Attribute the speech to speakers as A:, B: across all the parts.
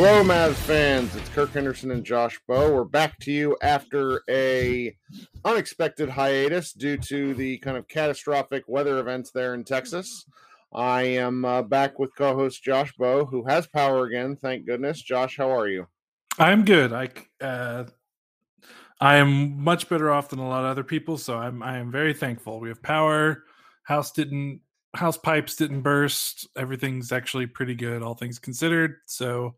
A: Hello, Mavs fans. It's Kirk Henderson and Josh Bowe. We're back to you after a unexpected hiatus due to the kind of catastrophic weather events there in Texas. I am uh, back with co-host Josh Bowe, who has power again. Thank goodness. Josh, how are you?
B: I'm good. I uh, I am much better off than a lot of other people, so I'm I am very thankful. We have power. House didn't house pipes didn't burst. Everything's actually pretty good, all things considered. So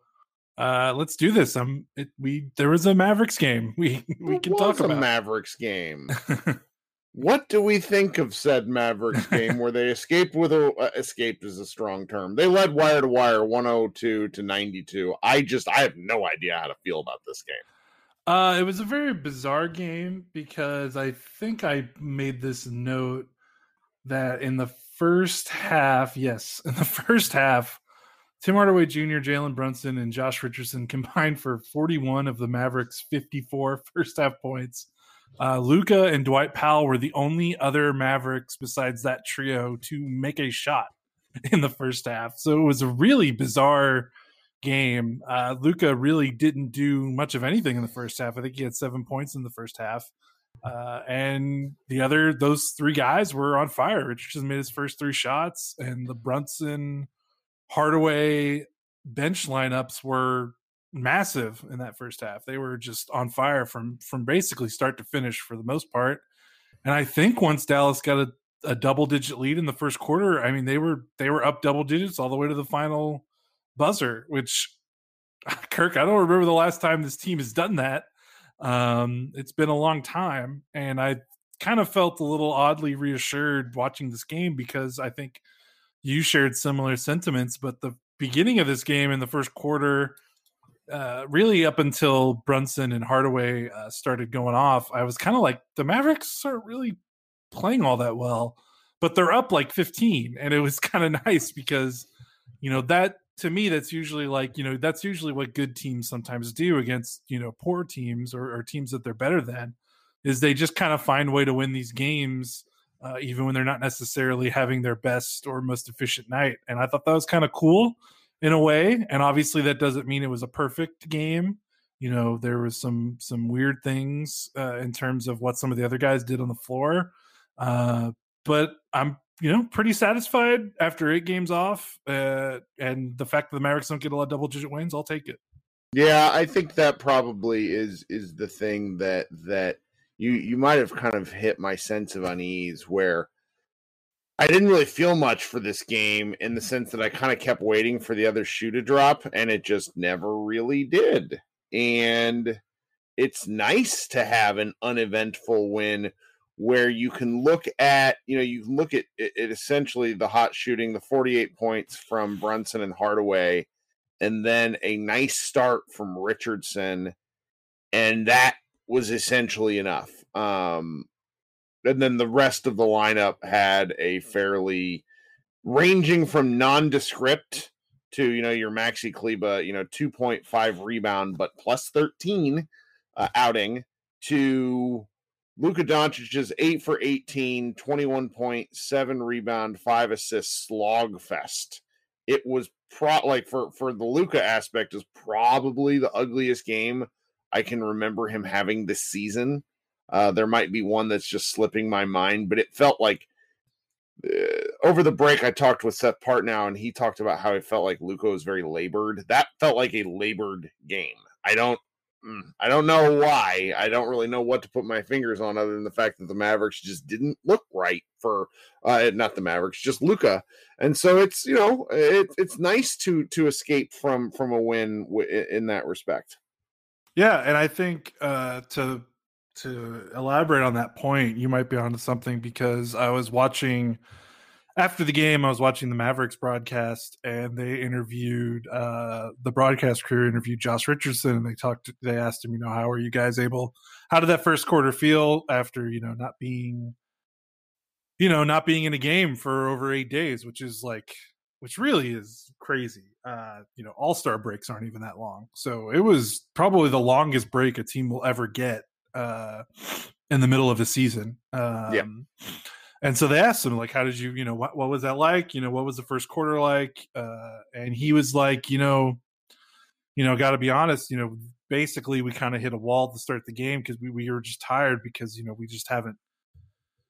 B: uh, let's do this. Um, it, we there was a Mavericks game. We we
A: What
B: can
A: was
B: talk
A: a
B: about.
A: Mavericks game. what do we think of said Mavericks game where they escaped with a uh, escaped is a strong term. They led wire to wire 102 to 92. I just I have no idea how to feel about this game.
B: Uh, it was a very bizarre game because I think I made this note that in the first half, yes, in the first half, Tim Hardaway Jr., Jalen Brunson, and Josh Richardson combined for 41 of the Mavericks' 54 first half points. Uh, Luka and Dwight Powell were the only other Mavericks besides that trio to make a shot in the first half. So it was a really bizarre game. Uh, Luka really didn't do much of anything in the first half. I think he had seven points in the first half. Uh, and the other, those three guys were on fire. Richardson made his first three shots, and the Brunson, Hardaway bench lineups were massive in that first half. They were just on fire from from basically start to finish for the most part. And I think once Dallas got a, a double digit lead in the first quarter, I mean they were they were up double digits all the way to the final buzzer, which Kirk, I don't remember the last time this team has done that. Um, it's been a long time, and I kind of felt a little oddly reassured watching this game because I think you shared similar sentiments. But the beginning of this game in the first quarter, uh, really up until Brunson and Hardaway uh, started going off, I was kind of like the Mavericks aren't really playing all that well, but they're up like 15, and it was kind of nice because you know that to me that's usually like you know that's usually what good teams sometimes do against you know poor teams or, or teams that they're better than is they just kind of find a way to win these games uh, even when they're not necessarily having their best or most efficient night. And i thought that was kind of cool in a way. And obviously that doesn't mean it was a perfect game. You know there was some some weird things uh, in terms of what some of the other guys did on the floor. Uh, but i'm you know pretty satisfied after eight games off uh, and the fact that the mavericks don't get a lot of double digit wins i'll take it.
A: Yeah, I think that probably is is the thing that that you you might have kind of hit my sense of unease where I didn't really feel much for this game in the sense that I kind of kept waiting for the other shoe to drop and it just never really did. And it's nice to have an uneventful win where you can look at, you know, you can look at it, it essentially the hot shooting, the 48 points from Brunson and Hardaway, and then a nice start from Richardson. And that was essentially enough. Um, and then the rest of the lineup had a fairly ranging from nondescript to you know your Maxi Kleber, you know, 2.5 rebound but plus 13 uh, outing to Luka Doncic's 8 for 18, 21.7 rebound, 5 assists slog fest. It was pro like for for the Luka aspect is probably the ugliest game I can remember him having this season. Uh, there might be one that's just slipping my mind, but it felt like uh, over the break, I talked with Seth Partnow, and he talked about how it felt like Luka was very labored. That felt like a labored game. I don't, mm, I don't know why. I don't really know what to put my fingers on, other than the fact that the Mavericks just didn't look right for, uh, not the Mavericks, just Luka. And so it's you know, it, it's nice to to escape from from a win w- in that respect.
B: Yeah, and I think uh, to to elaborate on that point, you might be onto something because I was watching after the game. I was watching the Mavericks broadcast, and they interviewed uh, the broadcast crew interviewed Josh Richardson, and they talked. They asked him, you know, how are you guys able? How did that first quarter feel after you know not being, you know, not being in a game for over eight days, which is like which really is crazy. Uh, you know, all star breaks aren't even that long. So it was probably the longest break a team will ever get uh, in the middle of the season. Um, yeah. And so they asked him, like, how did you, you know, what, what was that like? You know, what was the first quarter like? Uh, and he was like, you know, you know, got to be honest, you know, basically we kind of hit a wall to start the game because we, we were just tired because, you know, we just haven't,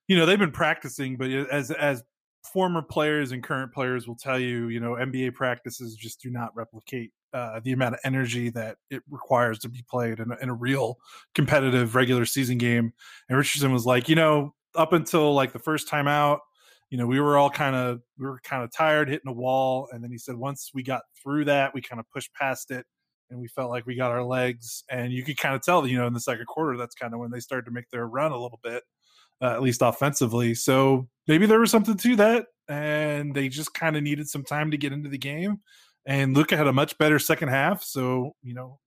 B: you know, they've been practicing, but as, as former players and current players will tell you, you know, NBA practices just do not replicate uh, the amount of energy that it requires to be played in a, in a real competitive regular season game. And Richardson was like, you know, up until like the first time out, you know, we were all kind of we were kind of tired, hitting a wall, and then he said once we got through that, we kind of pushed past it, and we felt like we got our legs. And you could kind of tell, you know, in the second quarter, that's kind of when they started to make their run a little bit, uh, at least offensively. So maybe there was something to that, and they just kind of needed some time to get into the game and Luka had a much better second half. So you know,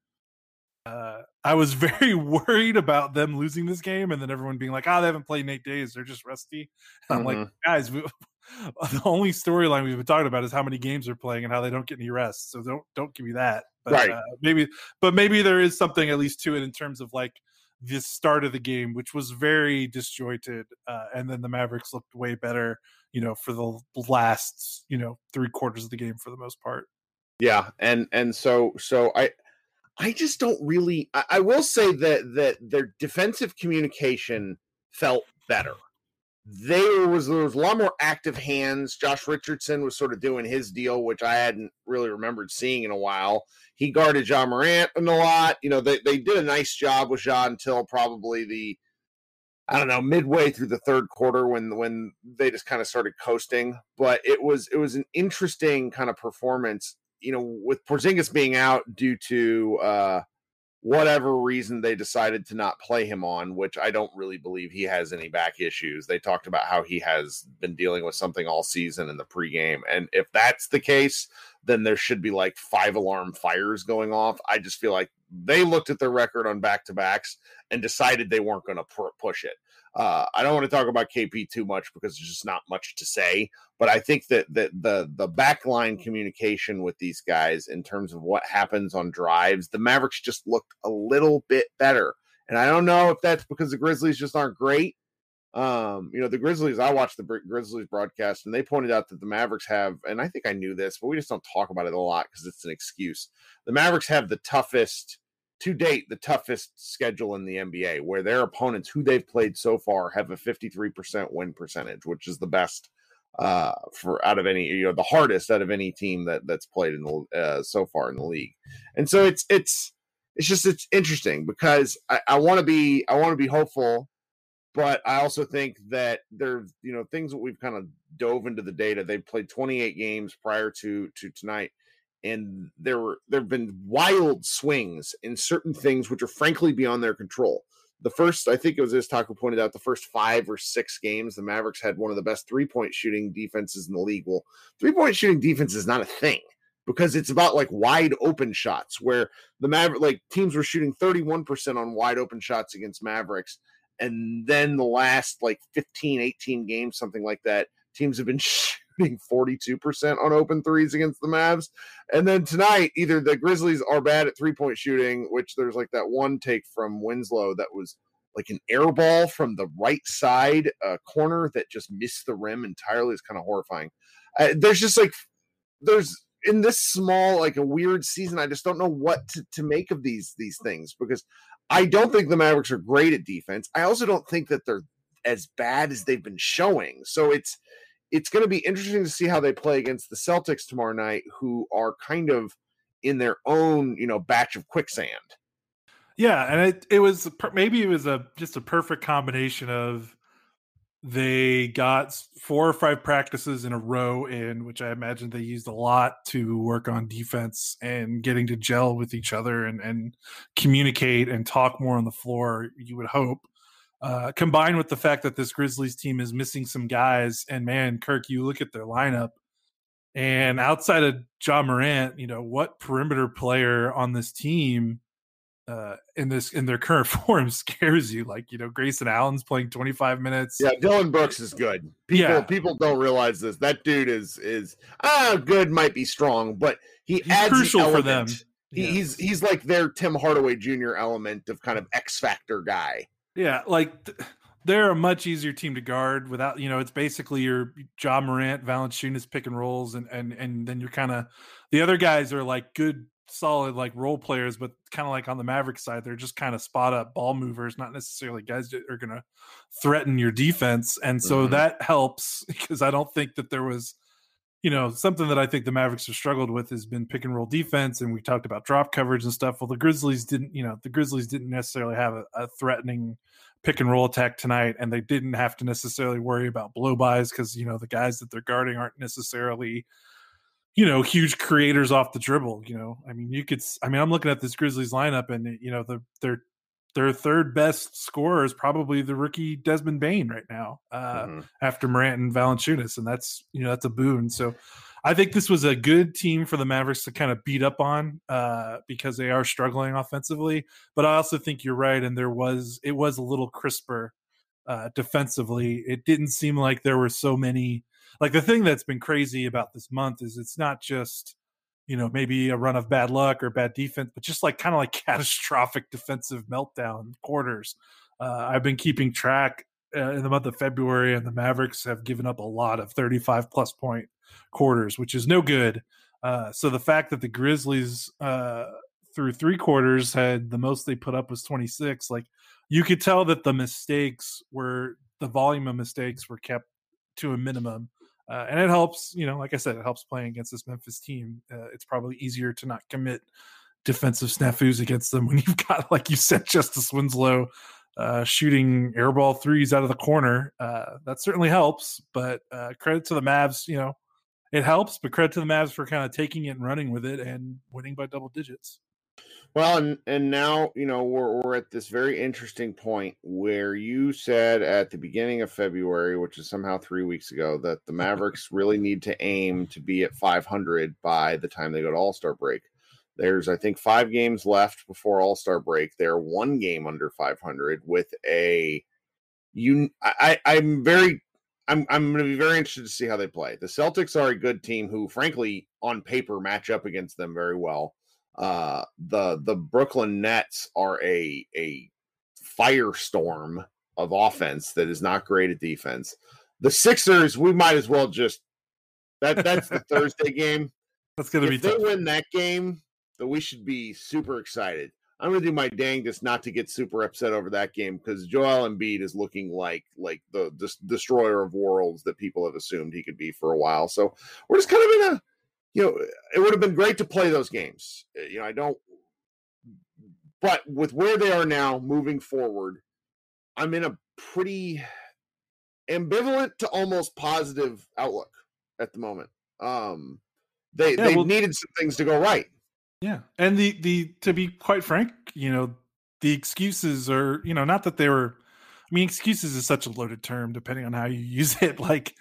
B: uh, I was very worried about them losing this game, and then everyone being like, "Ah, oh, they haven't played in eight days; they're just rusty." And I'm mm-hmm. like, guys, we, the only storyline we've been talking about is how many games they're playing and how they don't get any rest. So don't don't give me that. But,
A: right.
B: Uh, maybe, but maybe there is something at least to it in terms of like the start of the game, which was very disjointed, uh, and then the Mavericks looked way better, you know, for the last you know three quarters of the game for the most part.
A: Yeah, and and so so I I just don't really I, I will say that that their defensive communication felt better. There was there was a lot more active hands. Josh Richardson was sort of doing his deal, which I hadn't really remembered seeing in a while. He guarded Ja Morant a lot. You know, they, they did a nice job with John until probably the I don't know, midway through the third quarter when when they just kind of started coasting. But it was it was an interesting kind of performance you know, with Porzingis being out due to uh, whatever reason they decided to not play him on, which I don't really believe he has any back issues. They talked about how he has been dealing with something all season in the pregame. And if that's the case, then there should be like five alarm fires going off. I just feel like they looked at their record on back to backs and decided they weren't going to push it. Uh, I don't want to talk about KP too much because there's just not much to say. But I think that that the the backline communication with these guys in terms of what happens on drives, the Mavericks just looked a little bit better. And I don't know if that's because the Grizzlies just aren't great. Um, you know, the Grizzlies, I watched the Grizzlies broadcast and they pointed out that the Mavericks have, and I think I knew this, but we just don't talk about it a lot because it's an excuse. The Mavericks have the toughest to date the toughest schedule in the NBA, where their opponents who they've played so far have a 53% win percentage, which is the best uh, for out of any you know the hardest out of any team that that's played in the uh, so far in the league. And so it's it's it's just it's interesting because I, I want to be I want to be hopeful, but I also think that there's you know things that we've kind of dove into the data. They've played 28 games prior to to tonight and there were there have been wild swings in certain things which are frankly beyond their control. the first, I think it was this Taco pointed out, the first five or six games, the Mavericks had one of the best three point shooting defenses in the league. Well, three point shooting defense is not a thing because it's about like wide open shots where the Maverick, like teams were shooting 31% on wide open shots against Mavericks. And then the last like 15, 18 games, something like that, teams have been shooting 42% on open threes against the Mavs. And then tonight, either the Grizzlies are bad at three point shooting, which there's like that one take from Winslow that was like an air ball from the right side uh, corner that just missed the rim entirely. is kind of horrifying. Uh, there's just like, there's in this small, like a weird season, I just don't know what to, to make of these these things because I don't think the Mavericks are great at defense. I also don't think that they're as bad as they've been showing. So it's it's going to be interesting to see how they play against the Celtics tomorrow night, who are kind of in their own, you know, batch of quicksand.
B: Yeah, and it it was maybe it was a just a perfect combination of they got four or five practices in a row in which I imagine they used a lot to work on defense and getting to gel with each other and and communicate and talk more on the floor. You would hope uh, combined with the fact that this Grizzlies team is missing some guys, and man, Kirk, you look at their lineup, and outside of Ja Morant, you know what perimeter player on this team uh, in this in their current form scares you. Like you know, Grayson Allen's playing 25 minutes.
A: Yeah, Dillon Brooks is good. People yeah. people don't realize this. That dude is is ah good might be strong, but he he's adds crucial for them. He, He's he's like their Tim Hardaway Jr. element of kind of X factor guy.
B: Yeah, like they're a much easier team to guard without you know it's basically your Ja Morant, Valanciunas pick and rolls, and and and then you're kind of the other guys are like good solid like role players, but kind of like on the Maverick side, they're just kind of spot up ball movers, not necessarily guys that are going to threaten your defense, and so mm-hmm. that helps because I don't think that there was you know, something that I think the Mavericks have struggled with has been pick and roll defense, and we talked about drop coverage and stuff. Well, the Grizzlies didn't, you know, the Grizzlies didn't necessarily have a, a threatening pick and roll attack tonight, and they didn't have to necessarily worry about blow bys because you know the guys that they're guarding aren't necessarily, you know, huge creators off the dribble. You know, I mean, you could, I mean, I'm looking at this Grizzlies lineup, and you know, the their their third best scorer is probably the rookie Desmond Bane right now, uh, mm-hmm. after Morant and Valanciunas, and that's you know that's a boon. So I think this was a good team for the Mavericks to kind of beat up on uh, because they are struggling offensively. But I also think you're right, and there was it was a little crisper uh, defensively. It didn't seem like there were so many. Like the thing that's been crazy about this month is it's not just you know, maybe a run of bad luck or bad defense, but just like kind of like catastrophic defensive meltdown quarters. Uh, I've been keeping track uh, in the month of February, and the Mavericks have given up a lot of 35 plus point quarters, which is no good. Uh, so the fact that the Grizzlies uh, through three quarters had the most they put up was 26, like you could tell that the mistakes were the volume of mistakes were kept to a minimum uh, and it helps, you know, like I said, it helps playing against this Memphis team. Uh, it's probably easier to not commit defensive snafus against them when you've got, like you said, Justice Winslow uh, shooting airball threes out of the corner. Uh, that certainly helps, but uh, credit to the Mavs, you know, it helps, but credit to the Mavs for kind of taking it and running with it and winning by double digits.
A: Well, and and now you know we're we're at this very interesting point where you said at the beginning of February, which is somehow three weeks ago, that the Mavericks really need to aim to be at 500 by the time they go to All Star break. There's I think five games left before All Star break. They're one game under 500 with a you. I I'm very I'm I'm going to be very interested to see how they play. The Celtics are a good team who, frankly, on paper, match up against them very well. Uh, the the Brooklyn Nets are a a firestorm of offense that is not great at defense. The Sixers, we might as well just that that's the Thursday game.
B: That's gonna
A: if
B: be.
A: If they win that game, then we should be super excited. I'm gonna do my dangest not to get super upset over that game because Joel Embiid is looking like like the, the destroyer of worlds that people have assumed he could be for a while. So we're just kind of in a you know, it would have been great to play those games. Uh, you know, I don't, but with where they are now moving forward, I'm in a pretty ambivalent to almost positive outlook at the moment. Um, they yeah, they well, needed some things to go right.
B: Yeah, and the the to be quite frank, you know, the excuses are, you know, not that they were. I mean, excuses is such a loaded term, depending on how you use it. Like.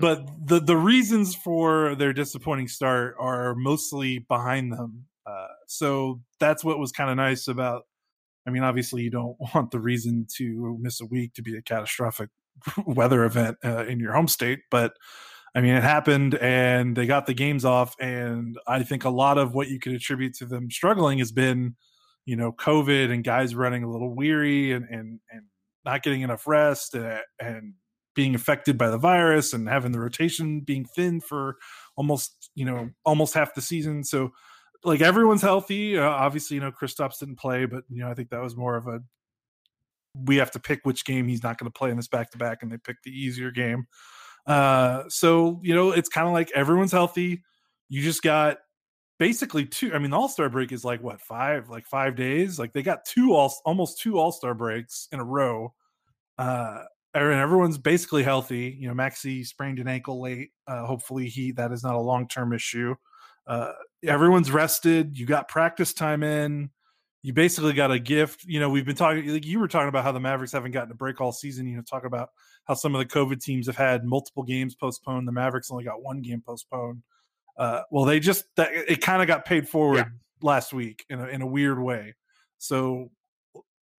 B: But the the reasons for their disappointing start are mostly behind them. Uh, so that's what was kind of nice about. I mean, obviously, you don't want the reason to miss a week to be a catastrophic weather event uh, in your home state, but I mean, it happened and they got the games off. And I think a lot of what you could attribute to them struggling has been, you know, COVID and guys running a little weary and, and, and not getting enough rest and, and being affected by the virus and having the rotation being thin for almost, you know, almost half the season. So, like everyone's healthy. Uh, obviously, you know, Kristaps didn't play, but you know, I think that was more of a we have to pick which game he's not going to play in this back to back, and they picked the easier game. Uh, so you know, it's kind of like everyone's healthy. You just got basically two. I mean, the All Star break is like what five, like five days. Like they got two all almost two All Star breaks in a row. Uh, everyone's basically healthy. You know, Maxi sprained an ankle late. Uh, hopefully, he that is not a long term issue. Uh, everyone's rested. You got practice time in you basically got a gift. You know, we've been talking like you were talking about how the Mavericks haven't gotten a break all season. You know, talk about how some of the COVID teams have had multiple games postponed. The Mavericks only got one game postponed. Uh, well, they just that, it kind of got paid forward yeah. last week in a, in a weird way. So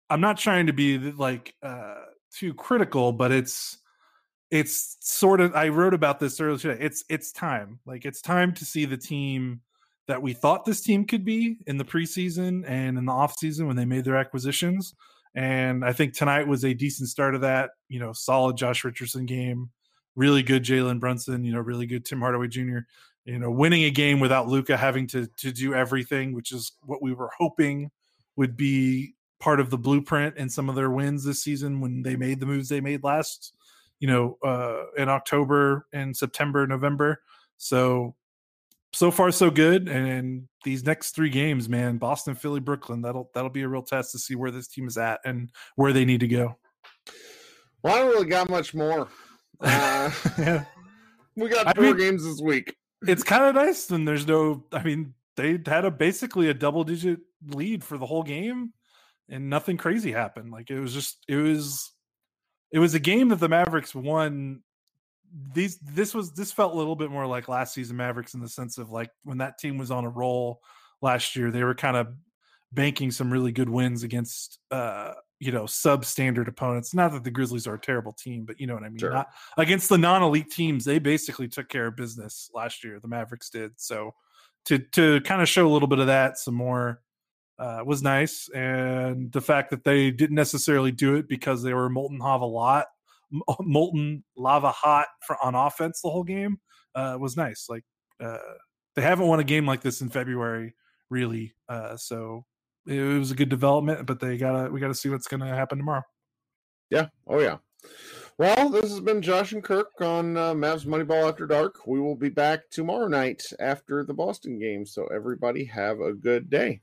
B: I'm not trying to be like uh, too critical, but it's it's sort of I wrote about this earlier today. It's it's time. Like it's time to see the team that we thought this team could be in the preseason and in the offseason when they made their acquisitions. And I think tonight was a decent start of that. You know, solid Josh Richardson game, really good Jalen Brunson, you know, really good Tim Hardaway Jr. You know, winning a game without Luka having to to do everything, which is what we were hoping would be part of the blueprint and some of their wins this season when they made the moves they made last, you know, uh, in October and September, November. So so far so good. And these next three games, man, Boston, Philly, Brooklyn, that'll that'll be a real test to see where this team is at and where they need to go.
A: Well, I don't really got much more. Uh, yeah. We got four I mean, games this week.
B: It's kind of nice. And there's no, I mean, they had a basically a double digit lead for the whole game, and nothing crazy happened. Like it was just, it was, it was a game that the Mavericks won these this was this felt a little bit more like last season Mavericks in the sense of like when that team was on a roll last year, they were kind of banking some really good wins against uh you know substandard opponents. Not that the Grizzlies are a terrible team, but you know what I mean. Sure. Not against the non-elite teams, they basically took care of business last year. The Mavericks did so to to kind of show a little bit of that some more uh, was nice, and the fact that they didn't necessarily do it because they were molten hot a lot molten lava hot for, on offense the whole game uh, was nice. Like uh, they haven't won a game like this in February, really. Uh, so it, it was a good development, but they gotta we gotta see what's gonna happen tomorrow.
A: Yeah. Oh yeah. Well, this has been Josh and Kirk on uh, Mavs Moneyball After Dark. We will be back tomorrow night after the Boston game. So everybody have a good day.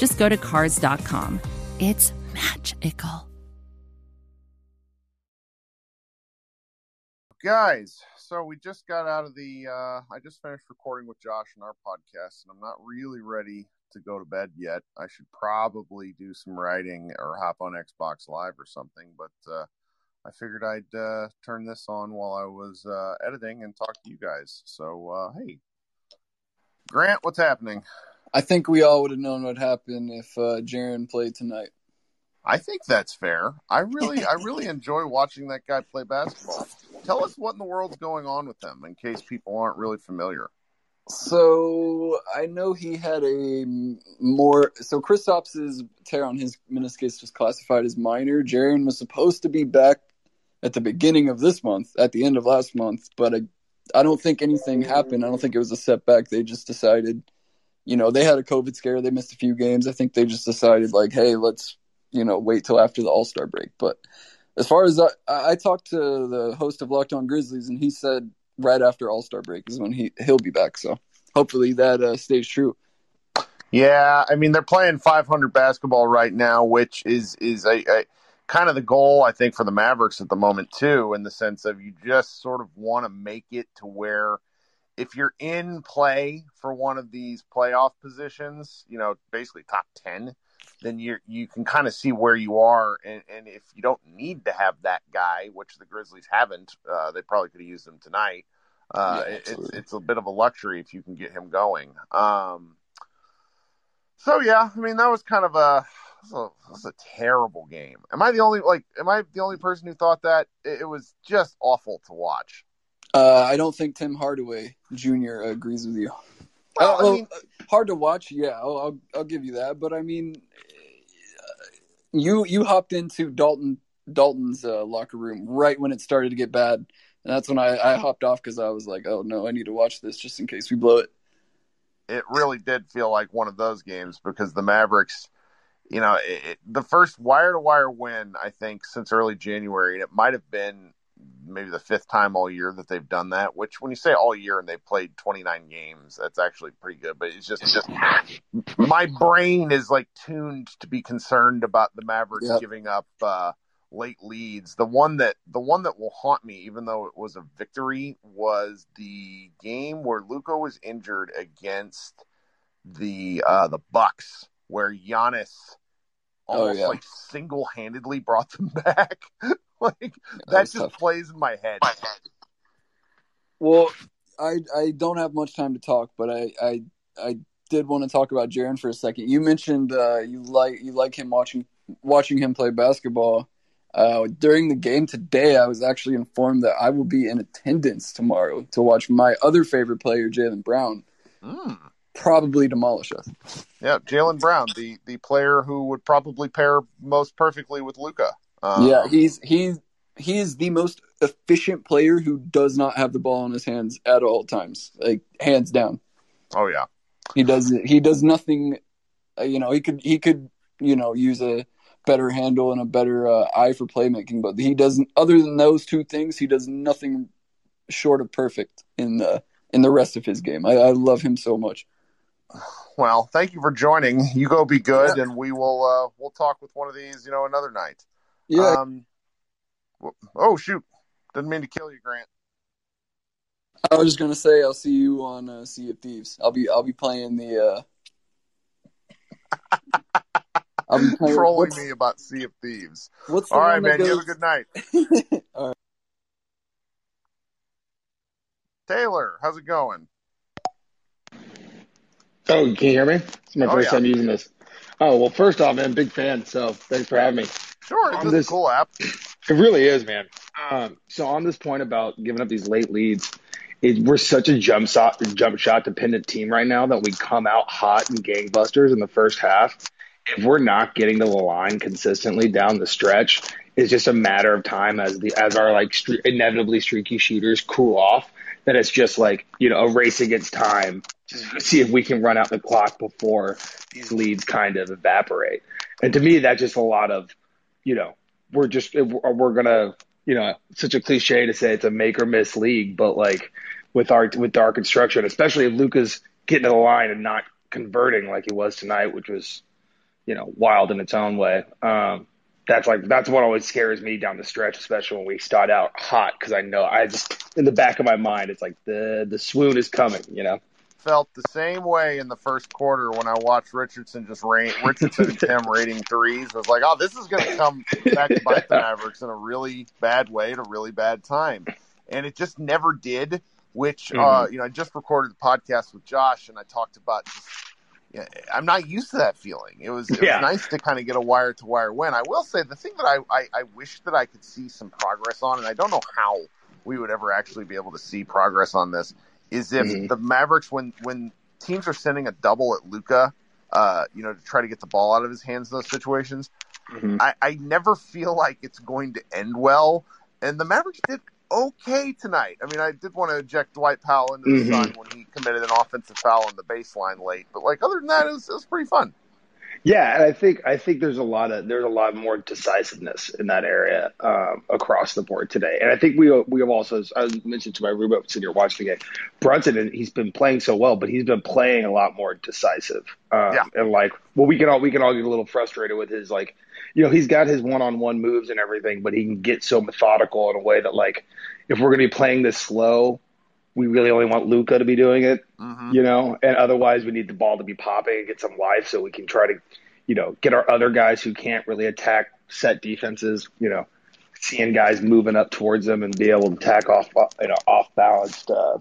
C: just go to Cars.com. It's magical.
A: guys so we just got out of the uh i just finished recording with josh in our podcast and i'm not really ready to go to bed yet i should probably do some writing or hop on xbox live or something but uh i figured i'd uh turn this on while i was uh editing and talk to you guys so uh hey grant what's happening
D: i think we all would have known what happened if uh Jaren played tonight
A: I think that's fair. I really, I really enjoy watching that guy play basketball. Tell us what in the world's going on with him, in case people aren't really familiar.
D: So I know he had a more. So Kristaps's tear on his meniscus was classified as minor. Jaren was supposed to be back at the beginning of this month, at the end of last month, but I, I don't think anything happened. I don't think it was a setback. They just decided you know, they had a COVID scare. They missed a few games. I think they just decided like, hey, let's you know wait till after the All Star break. But as far as I, I talked to the host of Locked On Grizzlies, and he said right after All Star break is when he he'll be back. So hopefully that uh, stays true.
A: Yeah, I mean they're playing 500 basketball right now, which is is a, a kind of the goal I think for the Mavericks at the moment too, in the sense of you just sort of want to make it to where if you're in play for one of these playoff positions, you know, basically top 10, then you you can kind of see where you are, and, and if you don't need to have that guy, which the Grizzlies haven't, uh, they probably could have used him tonight. Uh,
D: Yeah,
A: it's it's a bit of a luxury if you can get him going. Um, so yeah, I mean that was kind of a that was a, a terrible game. Am I the only like? Am I the only person who thought that it, it was just awful to watch?
D: Uh, I don't think Tim Hardaway Jr. agrees with you.
A: Well, I mean,
D: hard to watch, yeah. I'll, I'll I'll give you that, but I mean, uh, you you hopped into Dalton Dalton's uh, locker room right when it started to get bad, and that's when I, I hopped off because I was like, oh no, I need to watch this just in case we blow it.
A: it really did feel like one of those games because the Mavericks, you know, it, it, the first wire to wire win, I think, since early January, and it might have been maybe the fifth time all year that they've done that. Which, when you say all year and they've played 29 games, that's actually pretty good. But it's just, it's just my brain is like tuned to be concerned about the Mavericks
D: Yep.
A: giving up uh, late leads. The one that the one that will haunt me, even though it was a victory, was the game where Luka was injured against the uh, the Bucks, where Giannis
D: Oh,
A: almost
D: yeah.
A: like single handedly brought them back. like that
D: was
A: just
D: tough.
A: plays in my head.
D: Well, I I don't have much time to talk, but I I, I did want to talk about Jaren for a second. You mentioned uh, you like you like him watching watching him play basketball. Uh, during the game today, I was actually informed that I will be in attendance tomorrow to watch my other favorite player, Jaylen Brown,
A: Mm.
D: probably demolish us.
A: Yeah, Jaylen Brown, the the player who would probably pair most perfectly with Luka. Um,
D: yeah, he's he's he is the most efficient player who does not have the ball in his hands at all times, like hands down.
A: oh yeah.
D: He does he does nothing. Uh, you know, he could he could you know use a better handle and a better uh, eye for playmaking, but he doesn't. Other than those two things, he does nothing short of perfect in the in the rest of his game. I, I love him so much.
A: Well, thank you for joining. You go be good, and we will uh, we'll talk with one of these, you know, another night.
D: Yeah,
A: Um, oh shoot! Didn't mean to kill you, Grant.
D: I was just gonna say I'll see you on uh, Sea of Thieves. I'll be I'll be playing the. Uh... I'll be playing,
A: Trolling
D: what's,
A: me about Sea of Thieves.
D: What's
A: All right,
D: one that
A: man. You have a good night.
D: All right.
A: Taylor, how's it going?
E: Oh, can you hear me? It's my
A: Oh,
E: first
A: yeah.
E: time using this. Oh, well, first off, man, big fan. So thanks for having me.
A: Sure,
E: On
A: this is
E: this-
A: a cool app.
E: It really is, man. Um, so on this point about giving up these late leads, it, we're such a jump shot, jump shot dependent team right now that we come out hot and gangbusters in the first half. If we're not getting to the line consistently down the stretch, it's just a matter of time as the as our like stre- inevitably streaky shooters cool off. That it's just like you know a race against time. Just see if we can run out the clock before these leads kind of evaporate. And to me, that's just a lot of you know we're just we're gonna you know such a cliche to say it's a make or miss league, but like with our with our construction, especially if Luka's getting to the line and not converting like he was tonight, which was you know wild in its own way. Um, that's like that's what always scares me down the stretch, especially when we start out hot, because I know I just in the back of my mind it's like the the swoon is coming, you know.
A: Felt the same way in the first quarter when I watched Richardson just rain Richardson and Tim rating threes. I was like, oh, this is going to come back to bite the Mavericks in a really bad way at a really bad time, and it just never did. Which uh, you know, I just recorded the podcast with Josh, and I talked about. Just, yeah, I'm not used to that feeling. It was, it
E: Yeah.
A: was nice to kind of get a wire to wire win. I will say the thing that I, I, I wish that I could see some progress on, and I don't know how we would ever actually be able to see progress on this, is if
E: Mhm.
A: the Mavericks, when when teams are sending a double at Luka, uh, you know, to try to get the ball out of his hands in those situations,
E: Mhm.
A: I, I never feel like it's going to end well. And the Mavericks did okay tonight. I mean, I did want to eject Dwight Powell into the
E: Mhm.
A: sun when he committed an offensive foul on the baseline late, but like other than that, it was, it was pretty fun.
E: Yeah, and I think I think there's a lot of there's a lot more decisiveness in that area um, across the board today, and I think we we have also as I mentioned to my roommate sitting here watching the game, Brunson he's been playing so well, but he's been playing a lot more decisive. Um,
A: Yeah.
E: and like well we can all we can all get a little frustrated with his like you know he's got his one on one moves and everything, but he can get so methodical in a way that like if we're going to be playing this slow, we really only want Luka to be doing it
A: Mm-hmm.
E: you know, and otherwise we need the ball to be popping and get some life so we can try to, you know, get our other guys who can't really attack set defenses, you know, seeing guys moving up towards them and be able to attack off, you know, off balanced uh,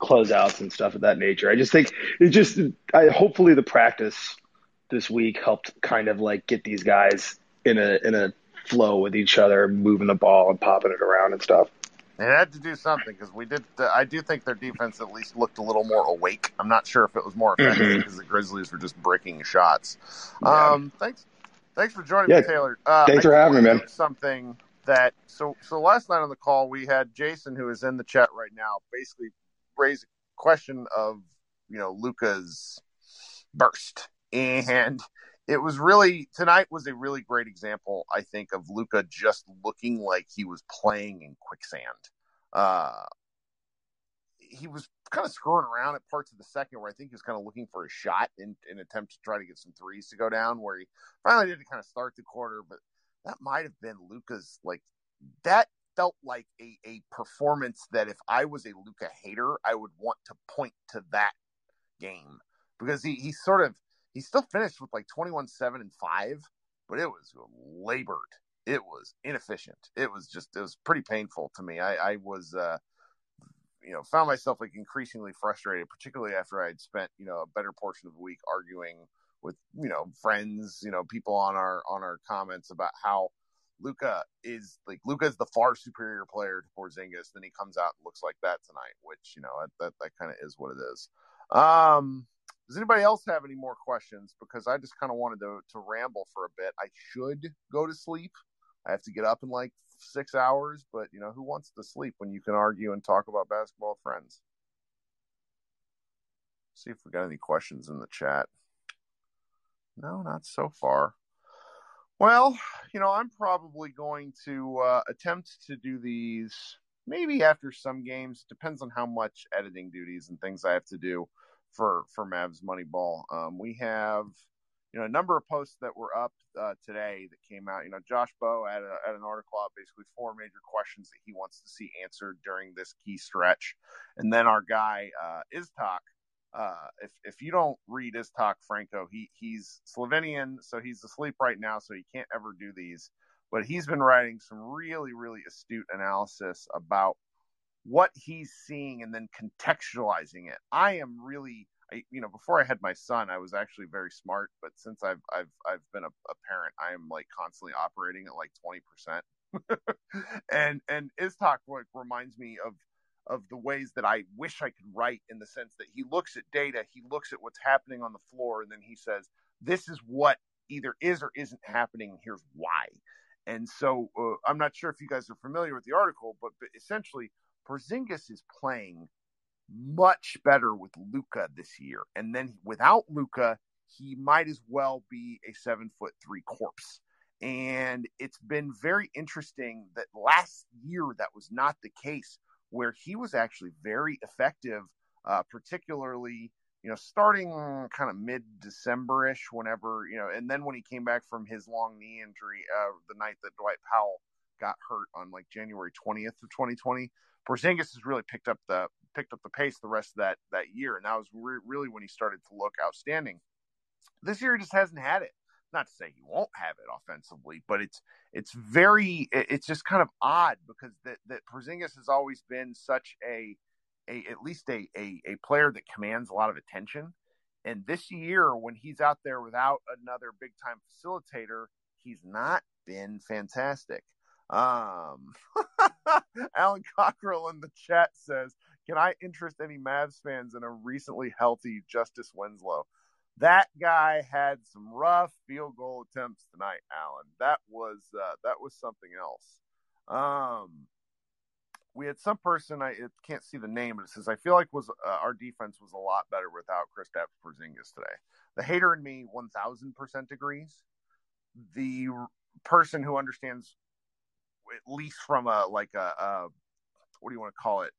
E: closeouts and stuff of that nature. I just think it just, I hopefully the practice this week helped kind of like get these guys in a in a flow with each other, moving the ball and popping it around and stuff.
A: It had to do something because we did. Uh, I do think their defense at least looked a little more awake. I'm not sure if it was more effective
E: Mhm.
A: because the Grizzlies were just breaking shots.
E: Yeah.
A: Um, thanks, thanks for joining
E: Yeah.
A: me, Taylor. Uh,
E: Thanks
A: I
E: for having me, man.
A: Something that so so last night on the call we had Jason who is in the chat right now basically raise a question of you know Luka's burst and it was really tonight was a really great example I think of Luka just looking like he was playing in quicksand. Uh he was kind of screwing around at parts of the second where I think he was kind of looking for a shot in an attempt to try to get some threes to go down where he finally did to kind of start the quarter, but that might have been Luka's like that felt like a, a performance that if I was a Luka hater, I would want to point to that game because he, he sort of he still finished with like 21 7 and 5 but it was labored it was inefficient it was just it was pretty painful to me i i was uh you know found myself like increasingly frustrated particularly after i had spent you know a better portion of the week arguing with you know friends you know people on our on our comments about how Luka is like Luka is the far superior player to Porzingis. Then he comes out and looks like that tonight, which you know that that, that kind of is what it is. Um, does anybody else have any more questions? Because I just kind of wanted to to ramble for a bit. I should go to sleep. I have to get up in like six hours, but you know who wants to sleep when you can argue and talk about basketball friends? See if we got any questions in the chat. No, not so far. Well, you know, I'm probably going to uh, attempt to do these maybe after some games. Depends on how much editing duties and things I have to do for for Mavs Moneyball. Um, we have you know a number of posts that were up uh, today that came out. You know, Josh Bowe had, had an article out basically four major questions that he wants to see answered during this key stretch, and then our guy uh, Iztok uh, if if you don't read Iztok Franko, he he's Slovenian, so he's asleep right now, so he can't ever do these. But he's been writing some really really astute analysis about what he's seeing and then contextualizing it. I am really, I, you know, before I had my son, I was actually very smart, but since I've I've I've been a, a parent, I am like constantly operating at like twenty percent. and and Iztok like reminds me of of the ways that I wish I could write in the sense that he looks at data, he looks at what's happening on the floor, and then he says, This is what either is or isn't happening. Here's why. And so uh, I'm not sure if you guys are familiar with the article, but, but essentially, Porzingis is playing much better with Luka this year. And then without Luka, he might as well be a seven foot three corpse. And it's been very interesting that last year that was not the case where he was actually very effective, uh, particularly you know starting kind of mid December ish, whenever you know, and then when he came back from his long knee injury, uh, the night that Dwight Powell got hurt on like January twentieth of twenty twenty, Porzingis has really picked up the picked up the pace the rest of that that year, and that was re- really when he started to look outstanding. This year, he just hasn't had it not to say he won't have it offensively, but it's it's very it's just kind of odd because that that Porzingis has always been such a a at least a, a a player that commands a lot of attention. And this year, when he's out there without another big time facilitator, he's not been fantastic. Um, Alan Cockrell in the chat says, "Can I interest any Mavs fans in a recently healthy Justice Winslow?" that guy had some rough field goal attempts tonight, Alan. That was uh, that was something else. Um, we had some person I it can't see the name, but it says I feel like was uh, our defense was a lot better without Kristaps Porzingis today. The hater in me, one thousand percent agrees. The person who understands, at least from a like a, a what do you want to call it,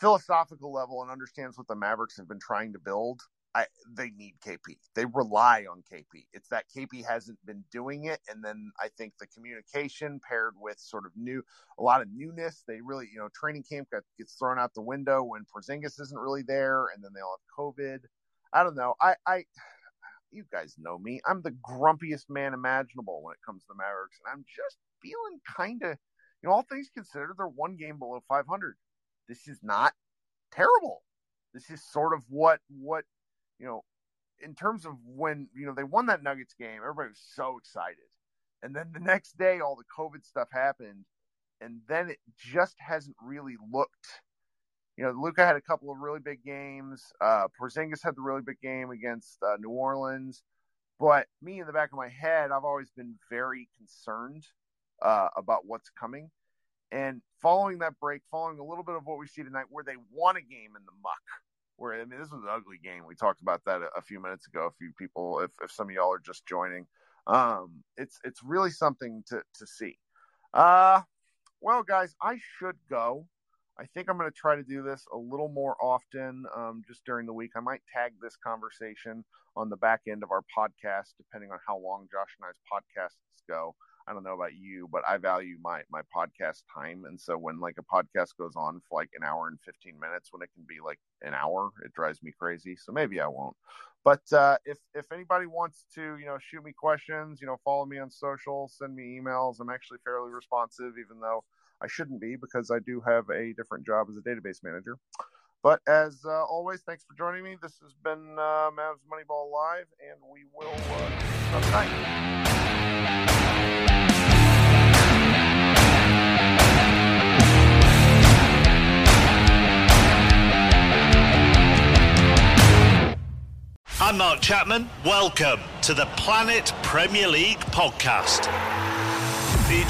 A: philosophical level, and understands what the Mavericks have been trying to build, I, they need KP. They rely on KP. It's that KP hasn't been doing it, and then I think the communication paired with sort of new, a lot of newness. They really, you know, training camp got, gets thrown out the window when Porzingis isn't really there, and then they all have COVID. I don't know. I, I, you guys know me. I'm the grumpiest man imaginable when it comes to the Mavericks, and I'm just feeling kind of, you know, all things considered, they're one game below 500. This is not terrible. This is sort of what what you know, in terms of when, you know, they won that Nuggets game, everybody was so excited. And then the next day, all the COVID stuff happened. And then it just hasn't really looked. You know, Luka had a couple of really big games. Uh, Porzingis had the really big game against uh, New Orleans. But me, in the back of my head, I've always been very concerned uh, about what's coming. And following that break, following a little bit of what we see tonight, where they won a game in the muck, where I mean this was an ugly game. We talked about that a, a few minutes ago. A few people, if, if some of y'all are just joining, um, it's it's really something to to see. Uh, well, guys, I should go. I think I'm going to try to do this a little more often, um, just during the week. I might tag this conversation on the back end of our podcast, depending on how long Josh and I's podcasts go. I don't know about you, but I value my my podcast time, and so when like a podcast goes on for like an hour and fifteen minutes, when it can be like an hour, it drives me crazy. So maybe I won't. But uh, if if anybody wants to, you know, shoot me questions, you know, follow me on social, send me emails. I'm actually fairly responsive, even though I shouldn't be because I do have a different job as a database manager. But as uh, always, thanks for joining me. This has been uh, Mavs Moneyball Live, and we will uh, night.
F: I'm Mark Chapman. Welcome to the Planet Premier League podcast.